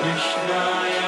Krishna.